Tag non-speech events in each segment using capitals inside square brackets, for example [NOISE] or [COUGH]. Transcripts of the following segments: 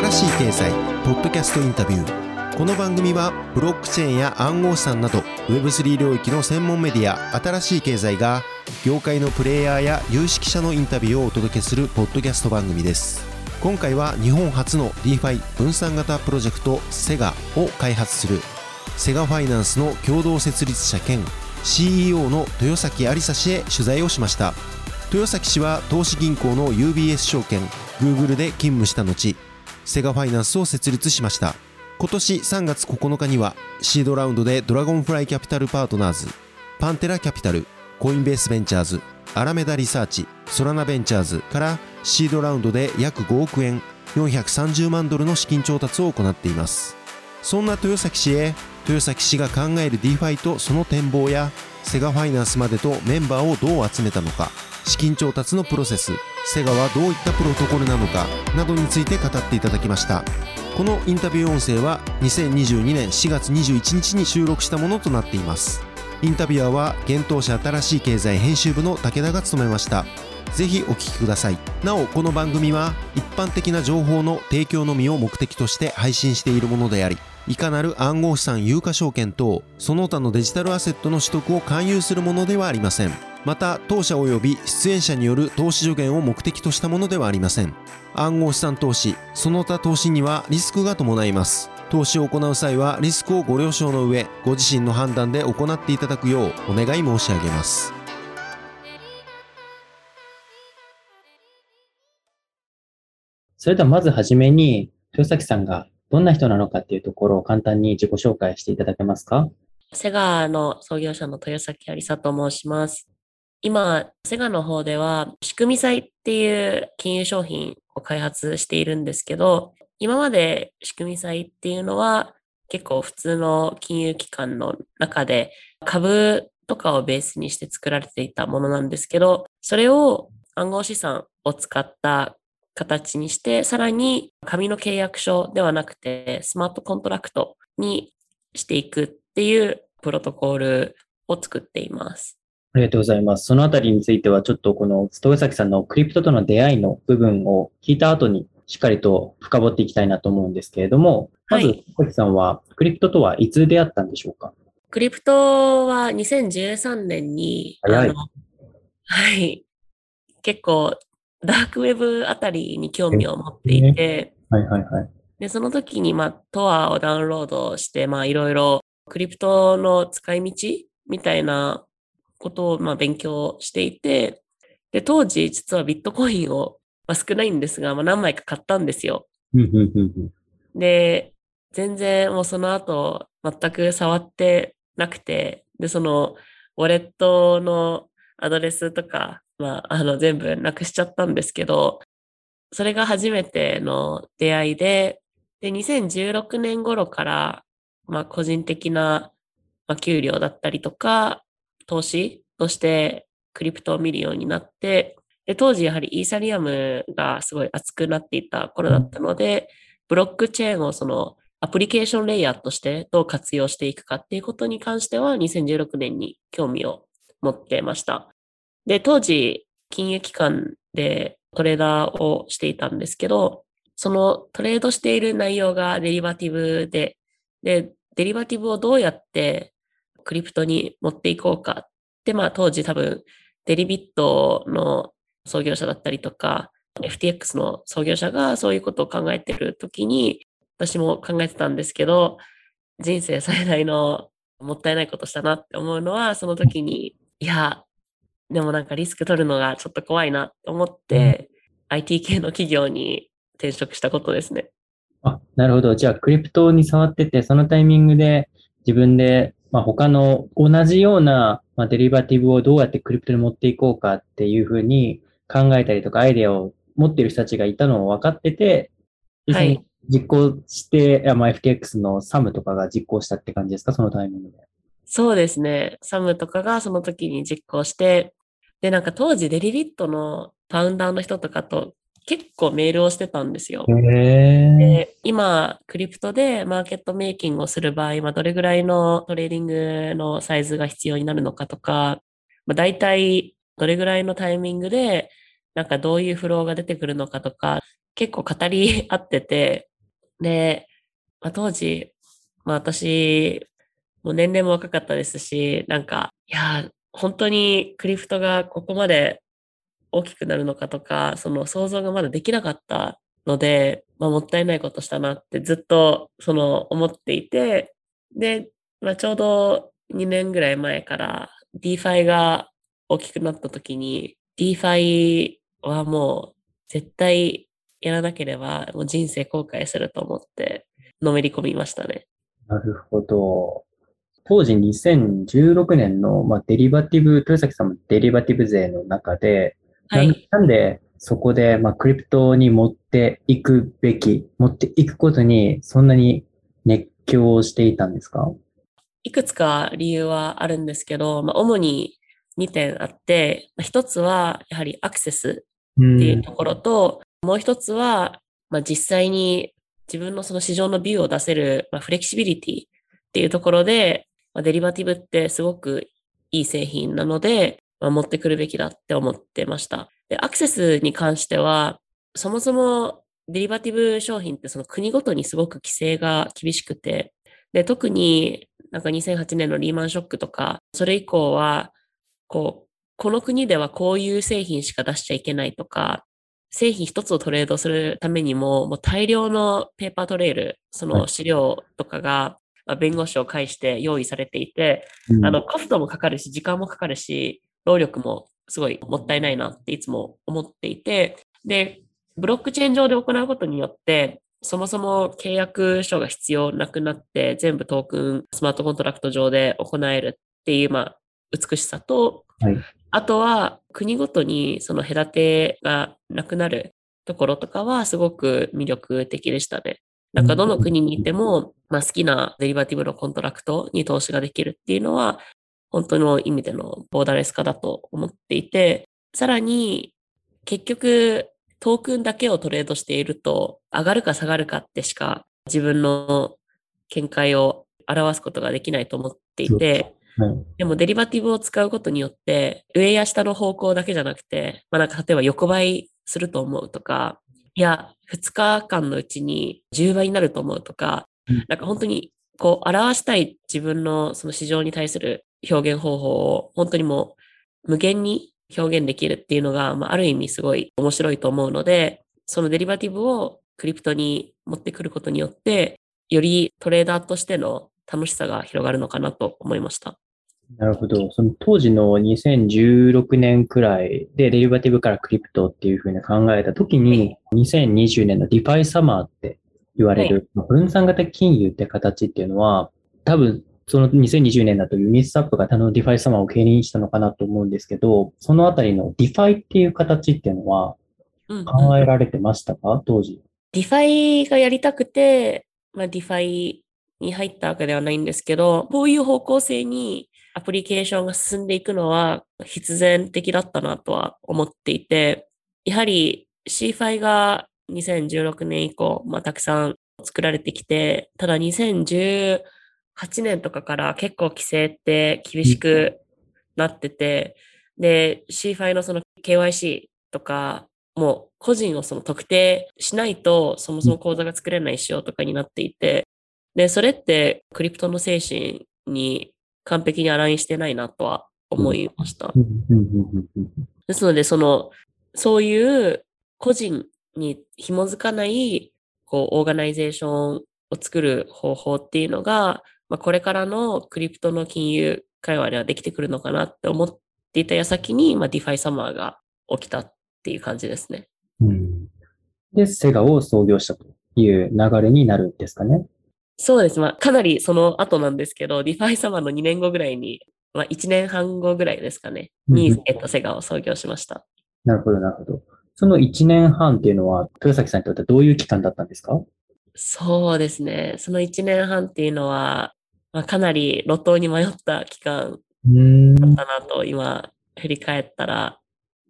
新しい経済ポッドキャストインタビュー。この番組はブロックチェーンや暗号資産など Web3 領域の専門メディア新しい経済が業界のプレイヤーや有識者のインタビューをお届けするポッドキャスト番組です。今回は日本初の DeFi 分散型プロジェクトセガを開発するセガファイナンスの共同設立者兼 CEO の豊崎有沙氏へ取材をしました。豊崎氏は投資銀行の UBS 証券 Google で勤務した後セガファイナンスを設立しました。今年3月9日にはシードラウンドでドラゴンフライキャピタルパートナーズパンテラキャピタルコインベースベンチャーズアラメダリサーチソラナベンチャーズからシードラウンドで約5億円430万ドルの資金調達を行っています。そんな豊崎氏へ豊崎氏が考える DeFi とその展望やセガファイナンスまでとメンバーをどう集めたのか。資金調達のプロセスセガはどういったプロトコルなのかなどについて語っていただきました。このインタビュー音声は2022年4月21日に収録したものとなっています。インタビュアーは現当社新しい経済編集部の武田が務めました。ぜひお聞きください。なおこの番組は一般的な情報の提供のみを目的として配信しているものでありいかなる暗号資産有価証券等その他のデジタルアセットの取得を勧誘するものではありません。また当社及び出演者による投資助言を目的としたものではありません。暗号資産投資その他投資にはリスクが伴います。投資を行う際はリスクをご了承の上ご自身の判断で行っていただくようお願い申し上げます。それではまずはじめに、豊崎さんがどんな人なのかっていうところを簡単に自己紹介していただけますか？セガの創業者の豊崎有沙と申します。今、セガの方では、仕組み債っていう金融商品を開発しているんですけど、今まで仕組み債っていうのは結構普通の金融機関の中で株とかをベースにして作られていたものなんですけど、それを暗号資産を使った形にして、さらに紙の契約書ではなくてスマートコントラクトにしていくっていうプロトコールを作っています。ありがとうございます。そのあたりについては、ちょっとこの、豊崎さんのクリプトとの出会いの部分を聞いた後に、しっかりと深掘っていきたいなと思うんですけれども、まず、小木さんは、クリプトとはいつ出会ったんでしょうか？クリプトは2013年に、早い。はい。結構、ダークウェブあたりに興味を持っていて、はいはいはい。で、その時に、まあ、トアをダウンロードして、まあ、いろいろ、クリプトの使い道みたいなことをまあ勉強していて、で、当時実はビットコインを、まあ、少ないんですが、まあ、何枚か買ったんですよ。で、全然もうその後全く触ってなくて、で、そのウォレットのアドレスとか、まあ、あの全部なくしちゃったんですけど、それが初めての出会いで、で、2016年頃から、まあ、個人的な、まあ、給料だったりとか、投資としてクリプトを見るようになって、で当時やはりイーサリアムがすごい熱くなっていた頃だったので、ブロックチェーンをそのアプリケーションレイヤーとしてどう活用していくかっていうことに関しては2016年に興味を持ってました。で、当時金融機関でトレーダーをしていたんですけど、そのトレードしている内容がデリバティブで、で、デリバティブをどうやってクリプトに持っていこうかって、まあ当時多分デリビットの創業者だったりとか、FTX の創業者がそういうことを考えてるときに、私も考えてたんですけど、人生最大のもったいないことしたなって思うのは、その時に、いや、でもなんかリスク取るのがちょっと怖いなと思って、うん、IT 系の企業に転職したことですね。あ、なるほど。じゃあ、クリプトに触ってて、そのタイミングで自分でまあ、他の同じような、まあ、デリバティブをどうやってクリプトに持っていこうかっていうふうに考えたりとかアイデアを持っている人たちがいたのを分かってて、はい、実行して、まあ、FTX のサムとかが実行したって感じですか？そのタイミングで。そうですね。サムとかがその時に実行して、で、なんか当時デリビットのファウンダーの人とかと結構メールをしてたんですよ。で今、クリプトでマーケットメイキングをする場合、まあ、どれぐらいのトレーディングのサイズが必要になるのかとか、まあ、大体どれぐらいのタイミングで、なんかどういうフローが出てくるのかとか、結構語り合ってて、で、まあ、当時、まあ私、もう年齢も若かったですし、なんか、いや、本当にクリプトがここまで大きくなるのかとか、その想像がまだできなかったので、まあ、もったいないことしたなってずっとその思っていて、で、まあ、ちょうど2年ぐらい前から DeFi が大きくなった時に DeFi はもう絶対やらなければもう人生後悔すると思ってのめり込みましたね。なるほど。当時2016年の、まあ、デリバティブ、豊崎さんもデリバティブ税の中で、はい。なんでそこで、まあ、クリプトに持っていくべき、持っていくことにそんなに熱狂していたんですか？いくつか理由はあるんですけど、まあ、主に2点あって、まあ、1つはやはりアクセスっていうところと、もう1つは、まあ、実際に自分のその市場のビューを出せる、まあ、フレキシビリティっていうところで、まあ、デリバティブってすごくいい製品なので、まあ、持ってくるべきだって思ってました。で、アクセスに関しては、そもそもデリバティブ商品ってその国ごとにすごく規制が厳しくて、で、特になんか2008年のリーマンショックとか、それ以降は、こう、この国ではこういう製品しか出しちゃいけないとか、製品一つをトレードするためにも、もう大量のペーパートレイル、その資料とかが、弁護士を介して用意されていて、うん、あの、コストもかかるし、時間もかかるし、労力もすごいもったいないなっていつも思っていて、で、ブロックチェーン上で行うことによって、そもそも契約書が必要なくなって、全部トークン、スマートコントラクト上で行えるっていう、まあ、美しさと、はい、あとは国ごとにその隔てがなくなるところとかはすごく魅力的でしたね。なんかどの国にいても、まあ、好きなデリバティブのコントラクトに投資ができるっていうのは、本当の意味でのボーダレス化だと思っていて、さらに結局トークンだけをトレードしていると上がるか下がるかってしか自分の見解を表すことができないと思っていて、でもデリバティブを使うことによって、上や下の方向だけじゃなくて、まあなんか例えば横ばいすると思うとか、いや、2日間のうちに10倍になると思うとか、なんか本当にこう表したい自分のその市場に対する表現方法を本当にもう無限に表現できるっていうのが、まあ、ある意味すごい面白いと思うので、そのデリバティブをクリプトに持ってくることによって、よりトレーダーとしての楽しさが広がるのかなと思いました。なるほど。その当時の2016年くらいでデリバティブからクリプトっていうふうに考えたときに、2020年の DeFiサマーって言われる、分散型金融って形っていうのは、多分その2020年だとユニスワップが他の DeFiサマーを牽引したのかなと思うんですけど、そのあたりの DeFiっていう形っていうのは考えられてましたか、うんうん、当時。 DeFiがやりたくて、まあ、 DeFiに入ったわけではないんですけど、こういう方向性にアプリケーションが進んでいくのは必然的だったなとは思っていて、やはり C5 が2016年以降、まあ、たくさん作られてきて、ただ2018年とかから結構規制って厳しくなってて、で、C5 のその KYC とか、もう個人をその特定しないとそもそも口座が作れない仕様とかになっていて、で、それってクリプトの精神に完璧にアラインしてないなとは思いました。ですので、その、そういう個人に紐づかない、こう、オーガナイゼーションを作る方法っていうのが、まあ、これからのクリプトの金融界隈ではできてくるのかなって思っていた矢先に、まあ、 DeFiサマーが起きたっていう感じですね。うん、で、セガを創業したという流れになるんですかね。そうです。まあ、かなりその後なんですけど、 DeFiサマーの2年後ぐらいに、まあ、1年半後ぐらいですかね、に、えっと、セガを創業しました。なるほど、なるほど。その1年半っていうのは、豊崎さんにとってどういう期間だったんですか？そうですね。その1年半っていうのは、まあ、かなり路頭に迷った期間だったなと、今、振り返ったら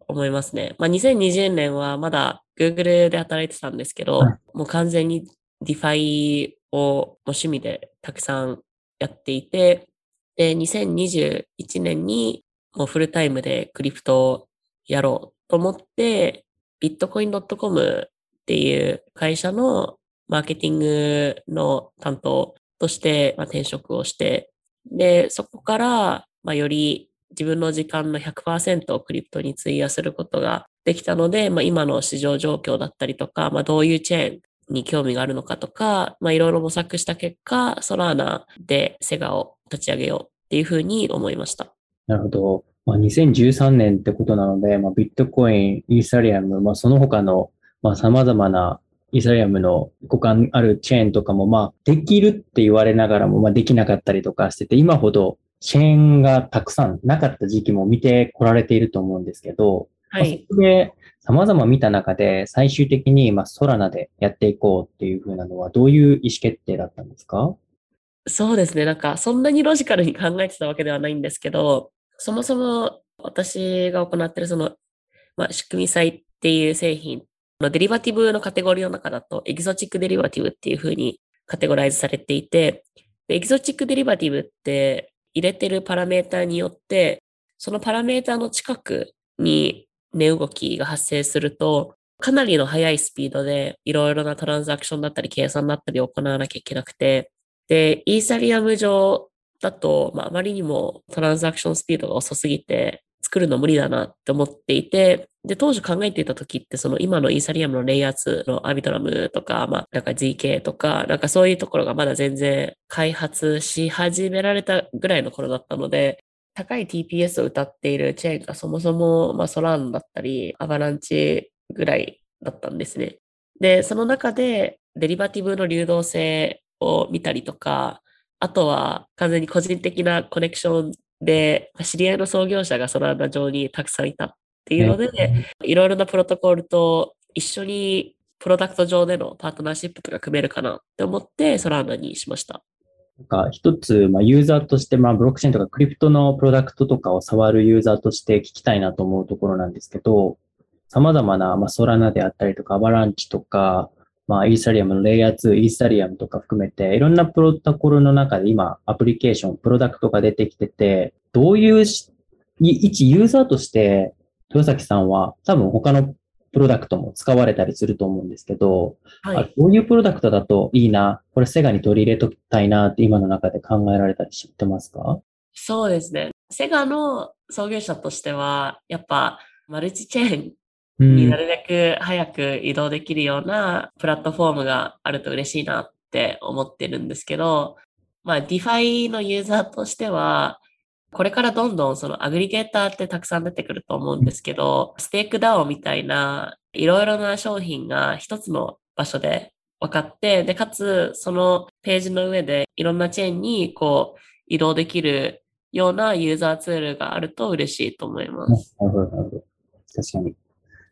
思いますね。まあ、2020年はまだ Google で働いてたんですけど、はい、もう完全に DeFi を趣味でたくさんやっていて、で、2021年にもうフルタイムでクリプトをやろうと思って、ビットコイン .com っていう会社のマーケティングの担当として、まあ、転職をして、で、そこから、まあ、より自分の時間の100%をクリプトに費やすることができたので、まあ、今の市場状況だったりとか、まあ、どういうチェーンに興味があるのかとか、まあ、いろいろ模索した結果、ソラーナでセガを立ち上げようっていうふうに思いました。なるほど。まあ、2013年ってことなので、まあ、ビットコイン、イーサリアム、まあ、その他の、まあ、様々なイーサリアムの互換あるチェーンとかも、まあ、できるって言われながらも、まあ、できなかったりとかしてて、今ほどチェーンがたくさんなかった時期も見てこられていると思うんですけど、まあはい。そこで様々見た中で、最終的に、まあ、ソラナでやっていこうっていう風なのは、どういう意思決定だったんですか？そうですね。なんか、そんなにロジカルに考えてたわけではないんですけど、そもそも私が行っているその、まあ、仕組み債っていう製品のデリバティブのカテゴリーの中だと、エキゾチックデリバティブっていう風にカテゴライズされていて、エキゾチックデリバティブって入れてるパラメータによって、そのパラメータの近くに値動きが発生すると、かなりの速いスピードでいろいろなトランザクションだったり計算だったりを行わなきゃいけなくて、で、イーサリアム上だと、まあ、あまりにもトランザクションスピードが遅すぎて、作るの無理だなって思っていて、で、当時考えていた時って、その今のイーサリアムのレイヤー2のアビトラムとか、まあ、なんか ZK とか、なんかそういうところがまだ全然開発し始められたぐらいの頃だったので、高い TPS を歌っているチェーンがそもそも、まあ、ソランだったり、アバランチぐらいだったんですね。で、その中でデリバティブの流動性を見たりとか、あとは完全に個人的なコネクションで、知り合いの創業者がソラーナ上にたくさんいたっていうので、いろいろなプロトコルと一緒にプロダクト上でのパートナーシップとか組めるかなって思ってソラーナにしました。なんか一つ、まあ、ユーザーとして、まあ、ブロックチェーンとかクリプトのプロダクトとかを触るユーザーとして聞きたいなと思うところなんですけど、様々な、まあ、ソラナであったりとか、アバランチとか、まあ、イーサリアムのレイヤー2、イーサリアムとか含めて、いろんなプロトコルの中で今、アプリケーション、プロダクトが出てきてて、どういう一ユーザーとして、豊崎さんは多分他のプロダクトも使われたりすると思うんですけど、あはい。こういうプロダクトだといいな、これセガに取り入れときたいなって今の中で考えられたり知ってますか？そうですね。セガの創業者としては、やっぱマルチチェーンうになるべく早く移動できるようなプラットフォームがあると嬉しいなって思ってるんですけど、まあ DeFi のユーザーとしては、これからどんどんそのアグリゲーターってたくさん出てくると思うんですけど、ステーク DAO みたいないろいろな商品が一つの場所で分かって、で、かつそのページの上でいろんなチェーンにこう移動できるようなユーザーツールがあると嬉しいと思います。なるほど、なるほど。確かに。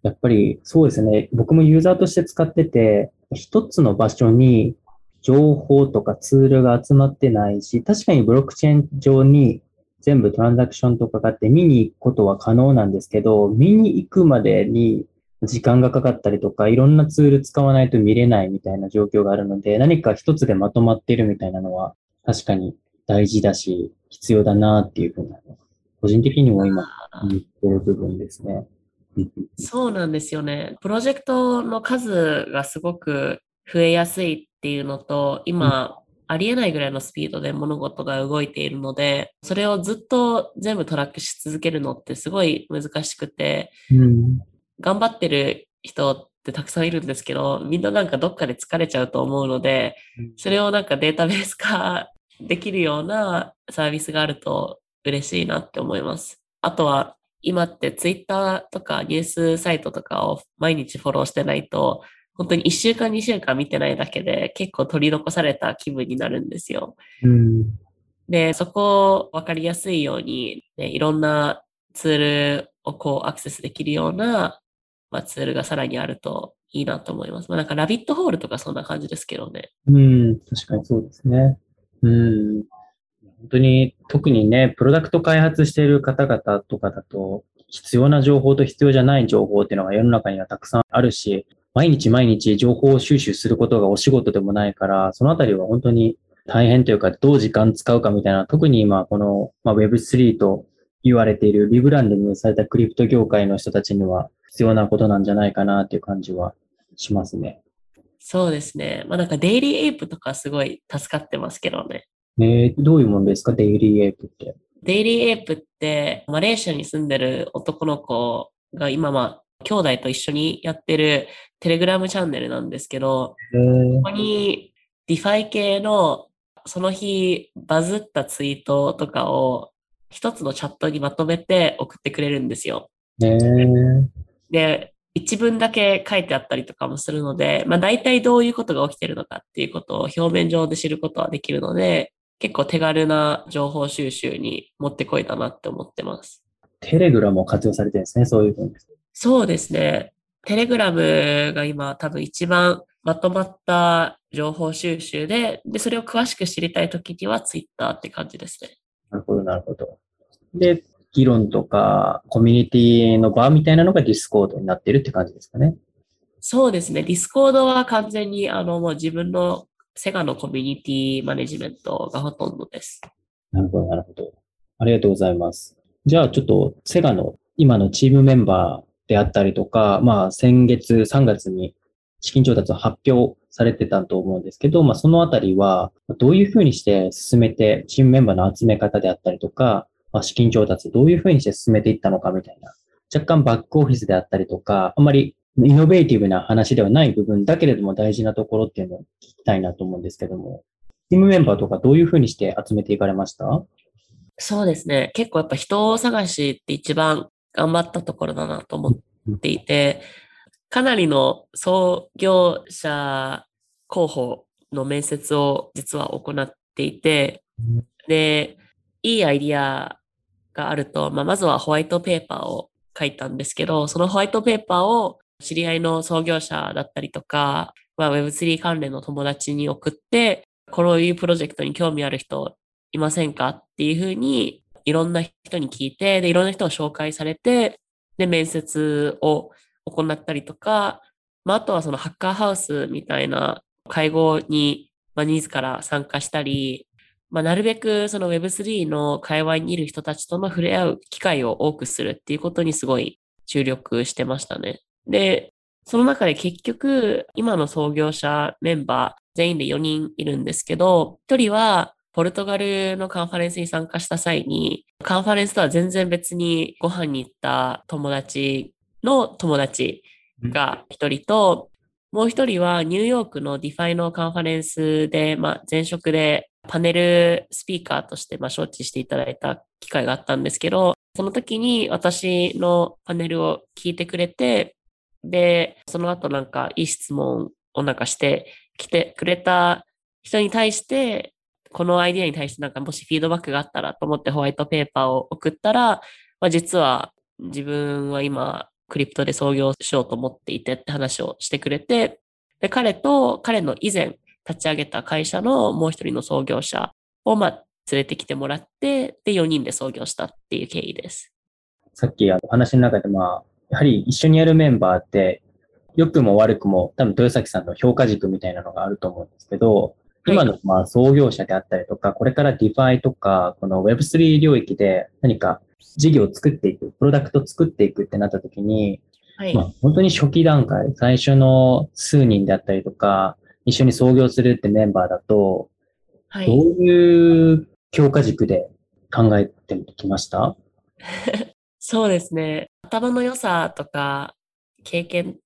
やっぱりそうですね。僕もユーザーとして使ってて、一つの場所に情報とかツールが集まってないし、確かにブロックチェーン上に全部トランザクションとかがあって見に行くことは可能なんですけど、見に行くまでに時間がかかったりとか、いろんなツール使わないと見れないみたいな状況があるので、何か一つでまとまっているみたいなのは確かに大事だし、必要だなっていうふうな、個人的にも今言ってる部分ですね。[LAUGHS] そうなんですよね。プロジェクトの数がすごく増えやすいっていうのと、今、ありえないぐらいのスピードで物事が動いているので、それをずっと全部トラックし続けるのってすごい難しくて、うん。頑張ってる人ってたくさんいるんですけど、みんななんかどっかで疲れちゃうと思うので、それをなんかデータベース化できるようなサービスがあると嬉しいなって思います。あとは今ってツイッターとかニュースサイトとかを毎日フォローしてないと、本当に1週間2週間見てないだけで結構取り残された気分になるんですよ。うん。で、そこを分かりやすいように、ね、いろんなツールをこうアクセスできるような、まあ、ツールがさらにあるといいなと思います。まあ、なんかラビットホールとかそんな感じですけどね。うん。確かにそうですね。うん。本当に、特にね、プロダクト開発している方々とかだと、必要な情報と必要じゃない情報っていうのが世の中にはたくさんあるし、毎日毎日情報を収集することがお仕事でもないから、そのあたりは本当に大変というか、どう時間使うかみたいな、特に今、この、まあ、Web3 と言われているリブランディングされたクリプト業界の人たちには必要なことなんじゃないかなっていう感じはしますね。そうですね。まあなんかデイリーエイプとかすごい助かってますけどね。えー、どういうものですか？デイリーエイプって。デイリーエイプってマレーシアに住んでる男の子が今まあ兄弟と一緒にやってるテレグラムチャンネルなんですけど、えーここに DeFi系のその日バズったツイートとかを一つのチャットにまとめて送ってくれるんですよ。えーで、一文だけ書いてあったりとかもするので、まあ大体どういうことが起きてるのかっていうことを表面上で知ることはできるので、結構手軽な情報収集に持ってこいだなって思ってます。テレグラムを活用されてるんですね、そういうふうに。そうですね。テレグラムが今多分一番まとまった情報収集で、で、それを詳しく知りたいときにはツイッターって感じですね。なるほど、なるほど。で、議論とかコミュニティの場みたいなのがディスコードになってるって感じですかね。そうですね。ディスコードは完全にあのもう自分のセガのコミュニティマネジメントがほとんどです。なるほど、なるほど。ありがとうございます。じゃあちょっとセガの今のチームメンバーであったりとか、まあ先月3月に資金調達を発表されてたと思うんですけど、まあそのあたりはどういうふうにして進めて、チームメンバーの集め方であったりとか、まあ、資金調達どういうふうにして進めていったのかみたいな、若干バックオフィスであったりとか、あんまりイノベーティブな話ではない部分だけれども大事なところっていうのを聞きたいなと思うんですけども、チームメンバーとかどういうふうにして集めていかれました？そうですね。結構やっぱ人探しって一番頑張ったところだなと思っていて、かなりの創業者候補の面接を実は行っていて、で、いいアイディアがあると、まあ、まずはホワイトペーパーを書いたんですけど、そのホワイトペーパーを知り合いの創業者だったりとか、まあ、Web3 関連の友達に送って、こういうプロジェクトに興味ある人いませんかっていうふうに、いろんな人に聞いて、で、いろんな人を紹介されて、で、面接を行ったりとか、まあ、あとはそのハッカーハウスみたいな会合に、まあ、自ら参加したり、まあ、なるべくその Web3 の界隈にいる人たちとの触れ合う機会を多くするっていうことにすごい注力してましたね。で、その中で結局、今の創業者メンバー全員で4人いるんですけど、1人はポルトガルのカンファレンスに参加した際に、カンファレンスとは全然別にご飯に行った友達の友達が1人と、もう一人はニューヨークの DeFiのカンファレンスで、まあ、前職でパネルスピーカーとして、まあ、招致していただいた機会があったんですけど、その時に私のパネルを聞いてくれて、で、その後なんかいい質問をなんかしてきてくれた人に対して、このアイディアに対してなんかもしフィードバックがあったらと思ってホワイトペーパーを送ったら、まあ、実は自分は今クリプトで創業しようと思っていてって話をしてくれて、で、彼と彼の以前立ち上げた会社のもう一人の創業者をまあ連れてきてもらって、で、4人で創業したっていう経緯です。さっきあの話の中で、まあ、やはり一緒にやるメンバーって、良くも悪くも、多分豊崎さんの評価軸みたいなのがあると思うんですけど、今のまあ創業者であったりとか、これから DeFi とか、この Web3 領域で何か事業を作っていく、プロダクトを作っていくってなった時に、はい。まあ、本当に初期段階、最初の数人であったりとか、一緒に創業するってメンバーだと、どうはい。いう強化軸で考えてきました？[LAUGHS] そうですね。頭の良さとか、経験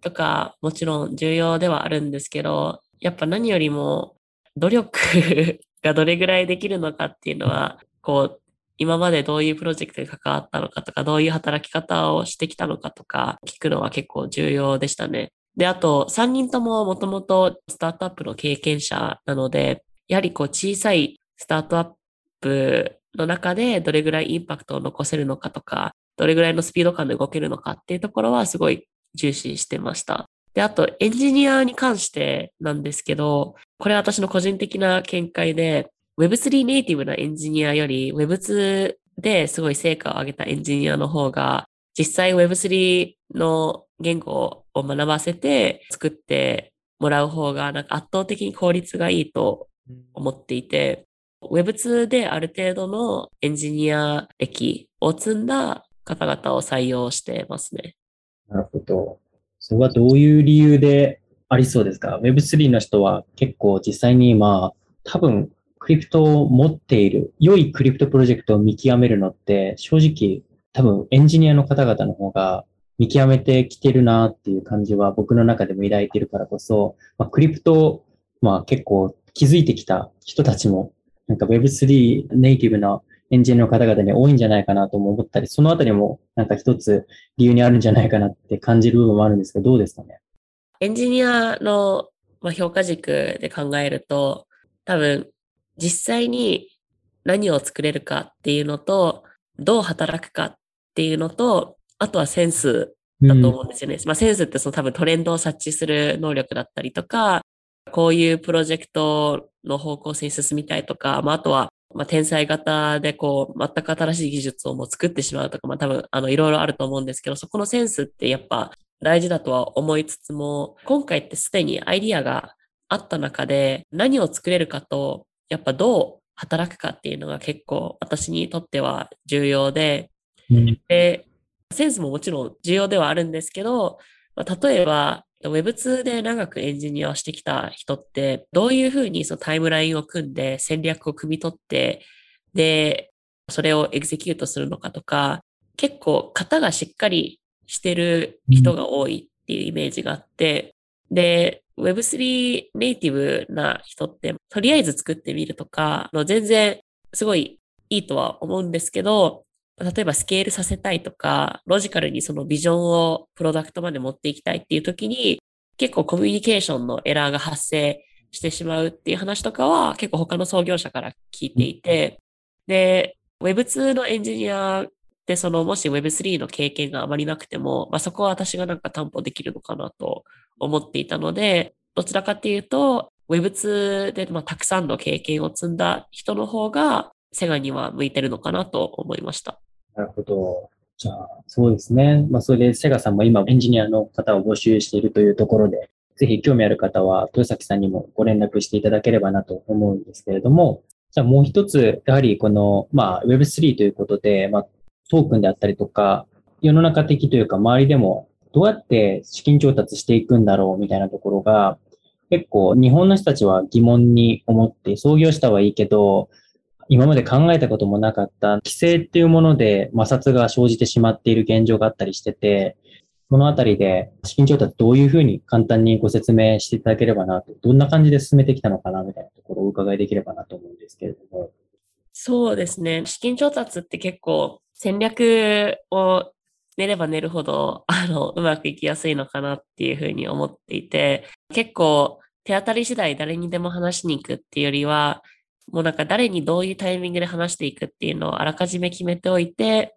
とか、もちろん重要ではあるんですけど、やっぱ何よりも努力 [LAUGHS] がどれぐらいできるのかっていうのは、こう、今までどういうプロジェクトに関わったのかとか、どういう働き方をしてきたのかとか、聞くのは結構重要でしたね。で、あと、3人とももともとスタートアップの経験者なので、やはりこう小さいスタートアップの中でどれぐらいインパクトを残せるのかとか、どれぐらいのスピード感で動けるのかっていうところはすごい重視してました。で、あとエンジニアに関してなんですけど、これは私の個人的な見解で、Web3 ネイティブなエンジニアより Web2 ですごい成果を上げたエンジニアの方が、実際 Web3 の言語を学ばせて作ってもらう方がなんか圧倒的に効率がいいと思っていて、Web2 である程度のエンジニア歴を積んだ方々を採用してますね。なるほど。それはどういう理由でありそうですか ?Web3 の人は結構実際に今、多分クリプトを持っている、良いクリプトプロジェクトを見極めるのって、正直多分エンジニアの方々の方が見極めてきてるなっていう感じは僕の中でも抱いてるからこそ、まあ、クリプト、まあ結構気づいてきた人たちも、なんか Web3 ネイティブなエンジニアの方々に多いんじゃないかなとも思ったり、そのあたりもなんか一つ理由にあるんじゃないかなって感じる部分もあるんですけど、どうですかね？エンジニアの評価軸で考えると、多分実際に何を作れるかっていうのと、どう働くかっていうのと、あとはセンスだと思うんですよね。うん、まあ、センスってその多分トレンドを察知する能力だったりとか、こういうプロジェクトの方向性に進みたいとか、まあ、あとは、まあ、天才型でこう、全く新しい技術をもう作ってしまうとか、まあ、多分、あの、いろいろあると思うんですけど、そこのセンスってやっぱ大事だとは思いつつも、今回ってすでにアイディアがあった中で、何を作れるかと、やっぱどう働くかっていうのが結構私にとっては重要で、うん、で、センスももちろん重要ではあるんですけど、まあ、例えば Web2 で長くエンジニアをしてきた人って、どういうふうにそのタイムラインを組んで戦略を組み取って、で、それをエグゼキュートするのかとか、結構型がしっかりしてる人が多いっていうイメージがあって、で、Web3 ネイティブな人って、とりあえず作ってみるとか、全然すごいいいとは思うんですけど、例えばスケールさせたいとか、ロジカルにそのビジョンをプロダクトまで持っていきたいっていう時に、結構コミュニケーションのエラーが発生してしまうっていう話とかは結構他の創業者から聞いていて、で、Web2 のエンジニアで、その、もし Web3 の経験があまりなくても、まあ、そこは私がなんか担保できるのかなと思っていたので、どちらかっていうと、Web2 で、まあ、たくさんの経験を積んだ人の方が、セガには向いてるのかなと思いました。なるほど。じゃあ、そうですね。まあ、それでセガさんも今エンジニアの方を募集しているというところで、ぜひ興味ある方は豊崎さんにもご連絡していただければなと思うんですけれども、じゃあもう一つ、やはりこの、まあ、Web3 ということで、まあ、トークンであったりとか、世の中的というか周りでもどうやって資金調達していくんだろうみたいなところが、結構日本の人たちは疑問に思って創業したはいいけど、今まで考えたこともなかった規制っていうもので摩擦が生じてしまっている現状があったりしてて、そのあたりで資金調達どういうふうに簡単にご説明していただければなと、どんな感じで進めてきたのかなみたいなところをお伺いできればなと思うんですけれども。そうですね。資金調達って結構戦略を練れば練るほど、あの、うまくいきやすいのかなっていうふうに思っていて、結構手当たり次第誰にでも話しに行くっていうよりは、もうなんか誰にどういうタイミングで話していくっていうのをあらかじめ決めておいて、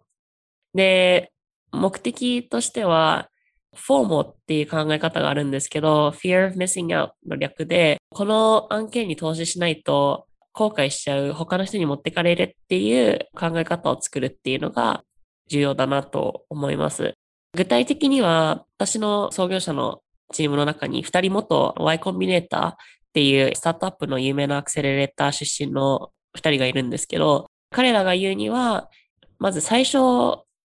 で、目的としては、フォーモっていう考え方があるんですけど、fear of missing out の略で、この案件に投資しないと後悔しちゃう、他の人に持ってかれるっていう考え方を作るっていうのが重要だなと思います。具体的には、私の創業者のチームの中に2人元 Y コンビネーターっていうスタートアップの有名なアクセレレーター出身の2人がいるんですけど、彼らが言うには、まず最初、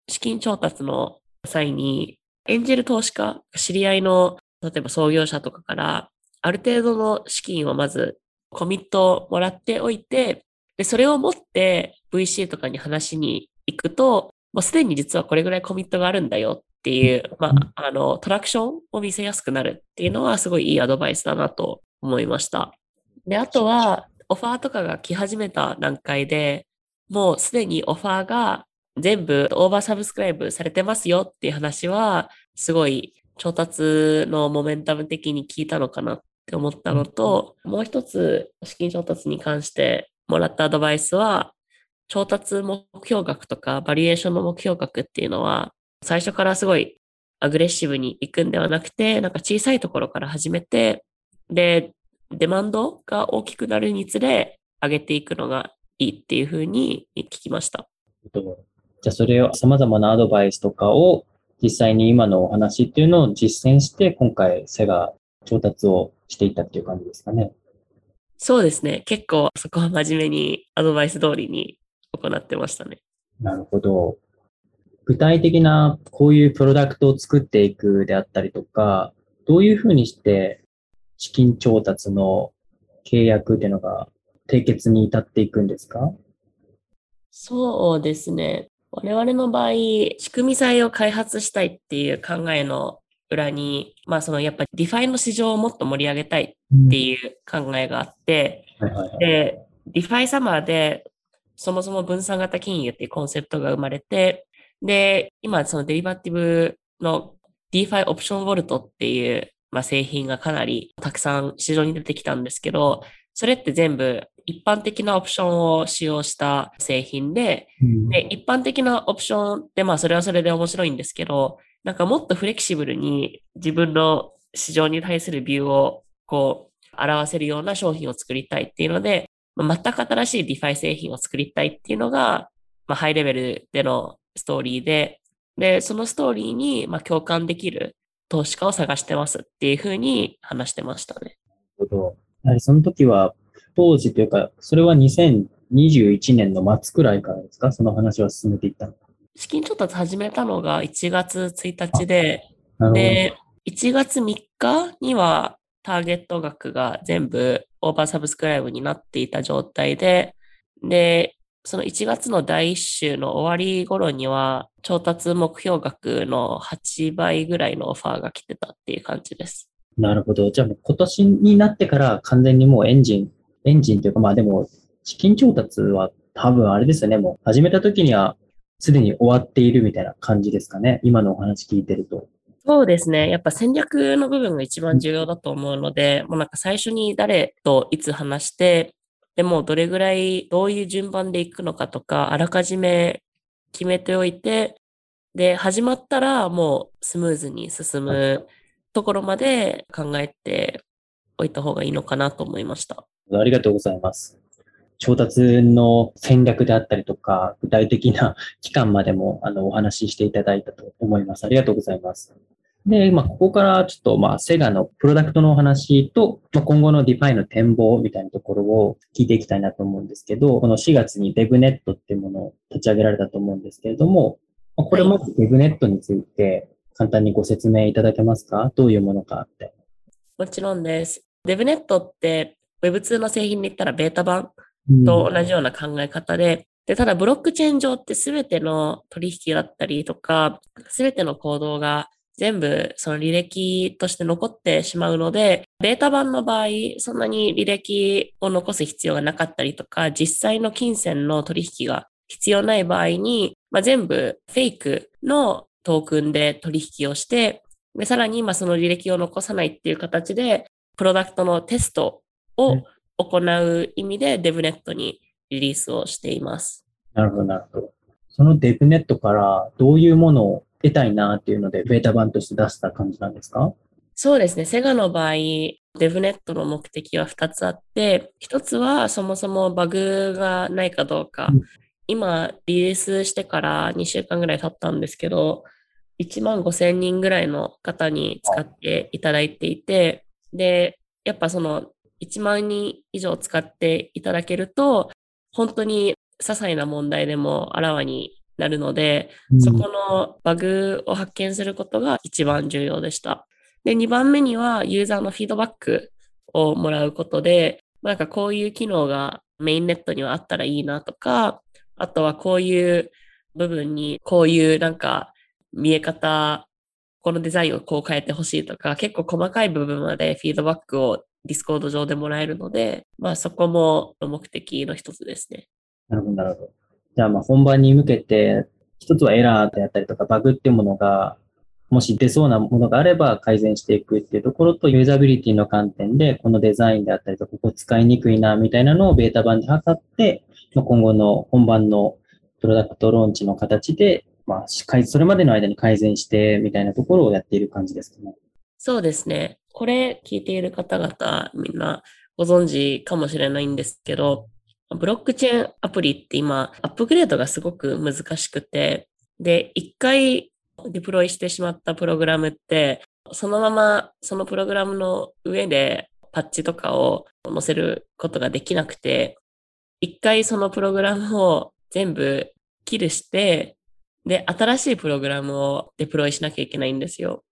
資金調達の際に、エンジェル投資家、知り合いの、例えば創業者とかから、ある程度の資金をまずコミットもらっておいて、で、それを持って VC とかに話しに行くと、もうすでに実はこれぐらいコミットがあるんだよっていう、まあ、あの、トラクションを見せやすくなるっていうのはすごいいいアドバイスだなと思いました。で、あとは、オファーとかが来始めた段階で、もうすでにオファーが全部オーバーサブスクライブされてますよっていう話は、すごい調達のモメンタム的に聞いたのかなっって思ったのと、もう一つ資金調達に関してもらったアドバイスは、調達目標額とかバリエーションの目標額っていうのは、最初からすごいアグレッシブに行くんではなくて、なんか小さいところから始めて、で、デマンドが大きくなるにつれ、上げていくのがいいっていうふうに聞きました。じゃあそれを様々なアドバイスとかを実際に今のお話っていうのを実践して、今回セガ調達をしていったっていう感じですかね。そうですね。結構そこは真面目にアドバイス通りに行ってましたね。なるほど。具体的なこういうプロダクトを作っていくであったりとか、どういうふうにして資金調達の契約っていうのが締結に至っていくんですか？そうですね。我々の場合、仕組み債を開発したいっていう考えの裏に、まあそのやっぱ DeFiの市場をもっと盛り上げたいっていう考えがあって、で、 DeFi サマーでそもそも分散型金融っていうコンセプトが生まれて、で、今そのデリバティブの DeFi オプションウォルトっていう、まあ、製品がかなりたくさん市場に出てきたんですけど、それって全部一般的なオプションを使用した製品で、うん。で、一般的なオプションってまあそれはそれで面白いんですけど、なんかもっとフレキシブルに自分の市場に対するビューをこう表せるような商品を作りたいっていうので、まあ全く新しい DeFi 製品を作りたいっていうのが、まあハイレベルでのストーリーで、で、そのストーリーにまあ共感できる投資家を探してますっていうふうに話してましたね。なるほど。やはりその時は、当時というか、それは2021年の末くらいからですか？その話は進めていったの。資金調達始めたのが1月1日で。で、1月3日にはターゲット額が全部オーバーサブスクライブになっていた状態で、で、その1月の第1週の終わり頃には調達目標額の8倍ぐらいのオファーが来てたっていう感じです。なるほど。じゃあもう今年になってから完全にもうエンジン、エンジンというかまあでも資金調達は多分あれですよね。もう始めた時にはすでに終わっているみたいな感じですかね。今のお話聞いてると。そうですね。やっぱ戦略の部分が一番重要だと思うので、もうなんか最初に誰といつ話して、でもどれぐらい、どういう順番でいくのかとか、あらかじめ決めておいて、で、始まったらもうスムーズに進むところまで考えておいた方がいいのかなと思いました。ありがとうございます。調達の戦略であったりとか、具体的な期間までもあのお話ししていただいたと思います。ありがとうございます。で、まあ、ここからちょっと、まあ、セガのプロダクトのお話と、まあ、今後の DeFi の展望みたいなところを聞いていきたいなと思うんですけど、この4月に DevNet っていうものを立ち上げられたと思うんですけれども、まあこれまず DevNet について簡単にご説明いただけますかどういうものかって。もちろんです。DevNet って Web2 の製品で言ったらベータ版と同じような考え方で、で、ただブロックチェーン上ってすべての取引だったりとか、すべての行動が全部その履歴として残ってしまうので、ベータ版の場合、そんなに履歴を残す必要がなかったりとか、実際の金銭の取引が必要ない場合に、まあ、全部フェイクのトークンで取引をして、で、さらに今その履歴を残さないっていう形で、プロダクトのテストをうん行う意味で DevNet にリリースをしています。なるほど、なるほど。その DevNet からどういうものを得たいなっていうので、ベータ版として出した感じなんですか？そうですね。セガの場合、DevNet の目的は2つあって、1つはそもそもバグがないかどうか。うん今、リリースしてから2週間ぐらい経ったんですけど、1万5千人ぐらいの方に使っていただいていて、で、やっぱその1万人以上使っていただけると、本当に些細な問題でもあらわになるので、そこのバグを発見することが一番重要でした。で、2番目にはユーザーのフィードバックをもらうことで、なんかこういう機能がメインネットにはあったらいいなとか、あとはこういう部分にこういうなんか見え方、このデザインをこう変えてほしいとか、結構細かい部分までフィードバックをディスコード上でもらえるので、まあそこも目的の一つですね。なるほど、なるほど。じゃあ、まあ本番に向けて、一つはエラーであったりとか、バグっていうものが、もし出そうなものがあれば改善していくっていうところと、ユーザビリティの観点で、このデザインであったりとか、ここ使いにくいな、みたいなのをベータ版で測って、まあ今後の本番のプロダクトローンチの形で、まあ、し改それまでの間に改善して、みたいなところをやっている感じですかね。そうですね。これ聞いている方々、みんなご存知かもしれないんですけど、ブロックチェーンアプリって今、アップグレードがすごく難しくて、で、一回デプロイしてしまったプログラムって、そのままそのプログラムの上でパッチとかを載せることができなくて、一回そのプログラムを全部キルして、で、新しいプログラムをデプロイしなきゃいけないんですよ。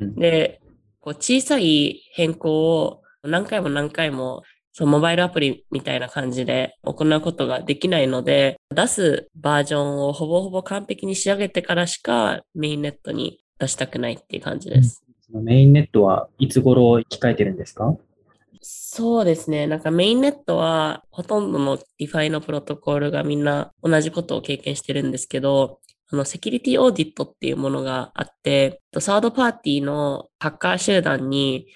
うんで、こう小さい変更を何回も何回もそうモバイルアプリみたいな感じで行うことができないので、出すバージョンをほぼほぼ完璧に仕上げてからしかメインネットに出したくないっていう感じです。そのメインネットはいつ頃控えてるんですか？そうですね。なんかメインネットはほとんどの DeFi のプロトコルがみんな同じことを経験してるんですけど、あの、セキュリティオーディットっていうものがあって、サードパーティーのハッカー集団に、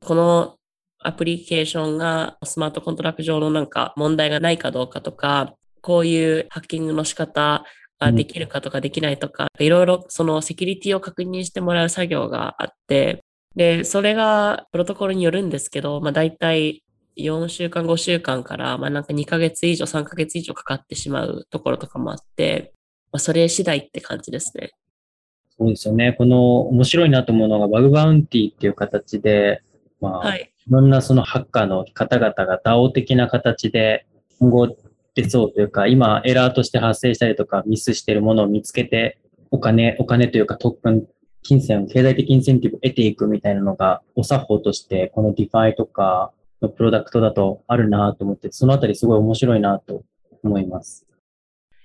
このアプリケーションがスマートコントラクト上のなんか問題がないかどうかとか、こういうハッキングの仕方ができるかとかできないとか、いろいろそのセキュリティを確認してもらう作業があって、で、それがプロトコルによるんですけど、まあ大体4週間、5週間から、まあなんか2ヶ月以上、3ヶ月以上かかってしまうところとかもあって、まあそれ次第って感じですね。そうですよね。この面白いなと思うのがバグバウンティっていう形で、まあ、はい。いろんなそのハッカーの方々が DAO 的な形で今後出そうというか、今エラーとして発生したりとかミスしているものを見つけて、お金、お金というか特訓、金銭、経済的インセンティブを得ていくみたいなのが、お作法としてこの DeFi とかのプロダクトだとあるなと思って、そのあたりすごい面白いなと思います。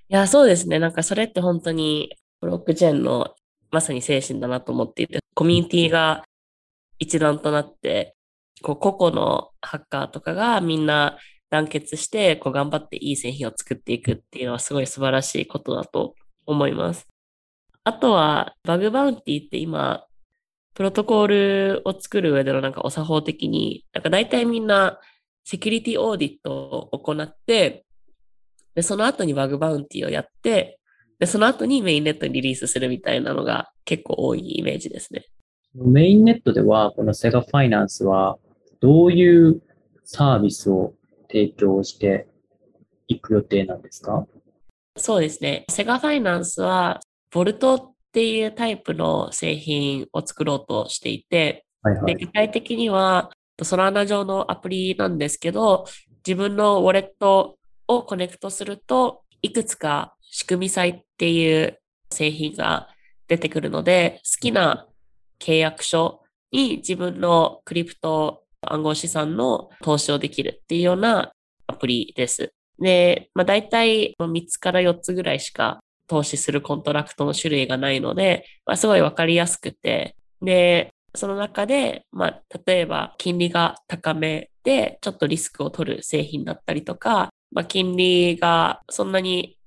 いや、そうですね。なんかそれって本当にブロックチェーンのまさに精神だなと思っていて、コミュニティが一段となって、こう個々のハッカーとかがみんな団結して、こう頑張っていい製品を作っていくっていうのはすごい素晴らしいことだと思います。あとは、バグバウンティって今、プロトコールを作る上でのなんかお作法的に、なんか大体みんなセキュリティオーディットを行って、で、その後にバグバウンティをやって、で、その後にメインネットにリリースするみたいなのが結構多いイメージですね。メインネットでは、このセガファイナンスは、どういうサービスを提供していく予定なんですか？そうですね。セガファイナンスは、ボルトっていうタイプの製品を作ろうとしていて、で、はいはい。具体的には、ソラーナ上のアプリなんですけど、自分のウォレットをコネクトすると、いくつか仕組み債っていう製品が出てくるので、好きな契約書に自分のクリプト暗号資産の投資をできるっていうようなアプリです。で、まあ大体3つから4つぐらいしか投資するコントラクトの種類がないので、まあ、すごいわかりやすくて、で、その中で、まあ、例えば金利が高めで、ちょっとリスクを取る製品だったりとか、まあ、金利がそんなに、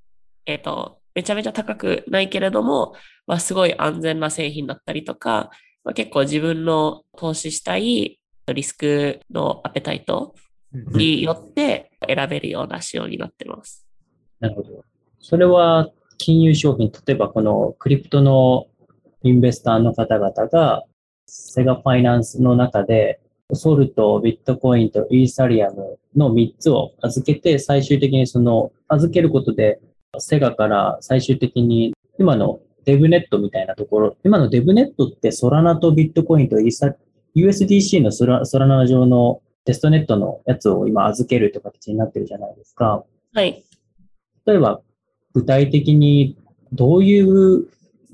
えっ、と、めちゃめちゃ高くないけれども、まあ、すごい安全な製品だったりとか、まあ、結構自分の投資したいリスクのアペタイトによって選べるような仕様になってます。なるほど。それは金融商品、例えばこのクリプトのインベスターの方々がセガファイナンスの中でソルト、ビットコインとイーサリアムの3つを預けて最終的にその預けることでセガから最終的に今のデブネットみたいなところ、今のデブネットってソラナとビットコインとイーサ USDC のソラソラナ上のテストネットのやつを今預けるという形になってるじゃないですか。はい。例えば、具体的にどういう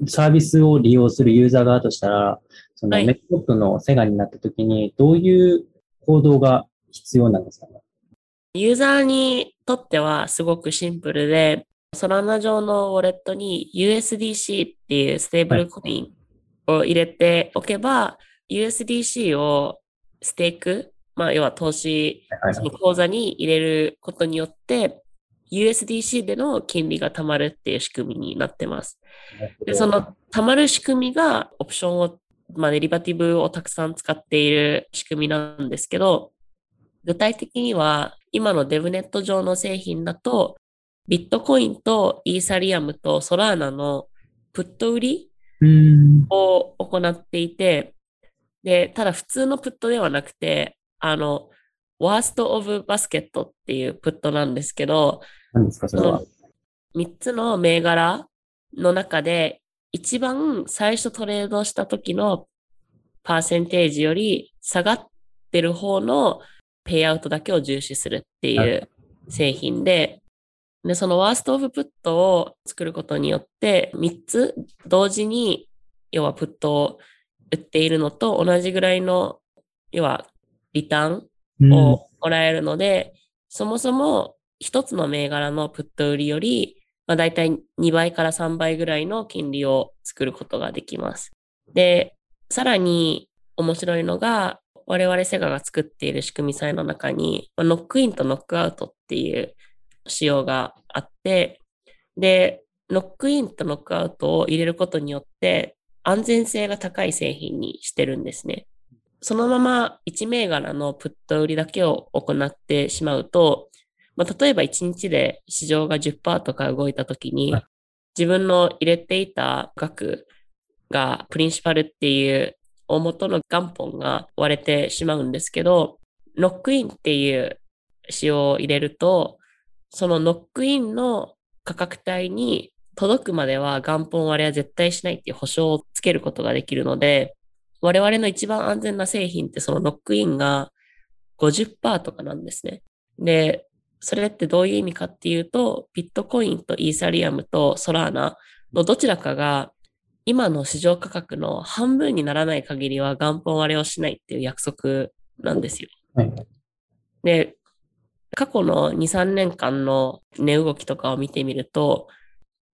サービスを利用するユーザー側としたら、そのはいメットッのセガになった時に、どういう行動が必要なんですかね？ユーザーにとってはすごくシンプルで、ソラナ上のウォレットに USDC っていうステーブルコインを入れておけば、USDC をステーク、まあ要は投資、はいその口座に入れることによって、USDC での金利が貯まるっていう仕組みになってます。で、その貯まる仕組みがオプションを、まあデリバティブをたくさん使っている仕組みなんですけど、具体的には今のデブネット上の製品だと、ビットコインとイーサリアムとソラーナのプット売り。を行っていて、で、ただ普通のプットではなくて、あの、Worst of Basket っていうプットなんですけど、何ですか、それは？3つの銘柄の中で、一番最初トレードした時のパーセンテージより下がってる方のペイアウトだけを重視するっていう製品で、で、そのワーストオブプットを作ることによって、3つ同時に、要はプットを売っているのと同じぐらいの、要はリターうんンをもらえるので、そもそも一つの銘柄のプット売りより、まあ、大体2倍から3倍ぐらいの金利を作ることができます。で、さらに面白いのが、我々セガが作っている仕組み債の中に、まあノックインとノックアウトっていう仕様があって、で、ノックインとノックアウトを入れることによって安全性が高い製品にしてるんですね。そのまま1銘柄のプット売りだけを行ってしまうと、まあ、例えば1日で市場が10%とか動いたときにはい、自分の入れていた額がプリンシパルっていう大元の元本が割れてしまうんですけど、ノックインっていう仕様を入れると、そのノックインの価格帯に届くまでは元本割れは絶対しないっていう保証をつけることができるので、我々の一番安全な製品ってそのノックインが50%とかなんですね。で、それってどういう意味かっていうと、ビットコインとイーサリアムとソラーナのどちらかが今の市場価格の半分にならない限りは元本割れをしないっていう約束なんですよ。はいで、過去の2、3年間の値動きとかを見てみると、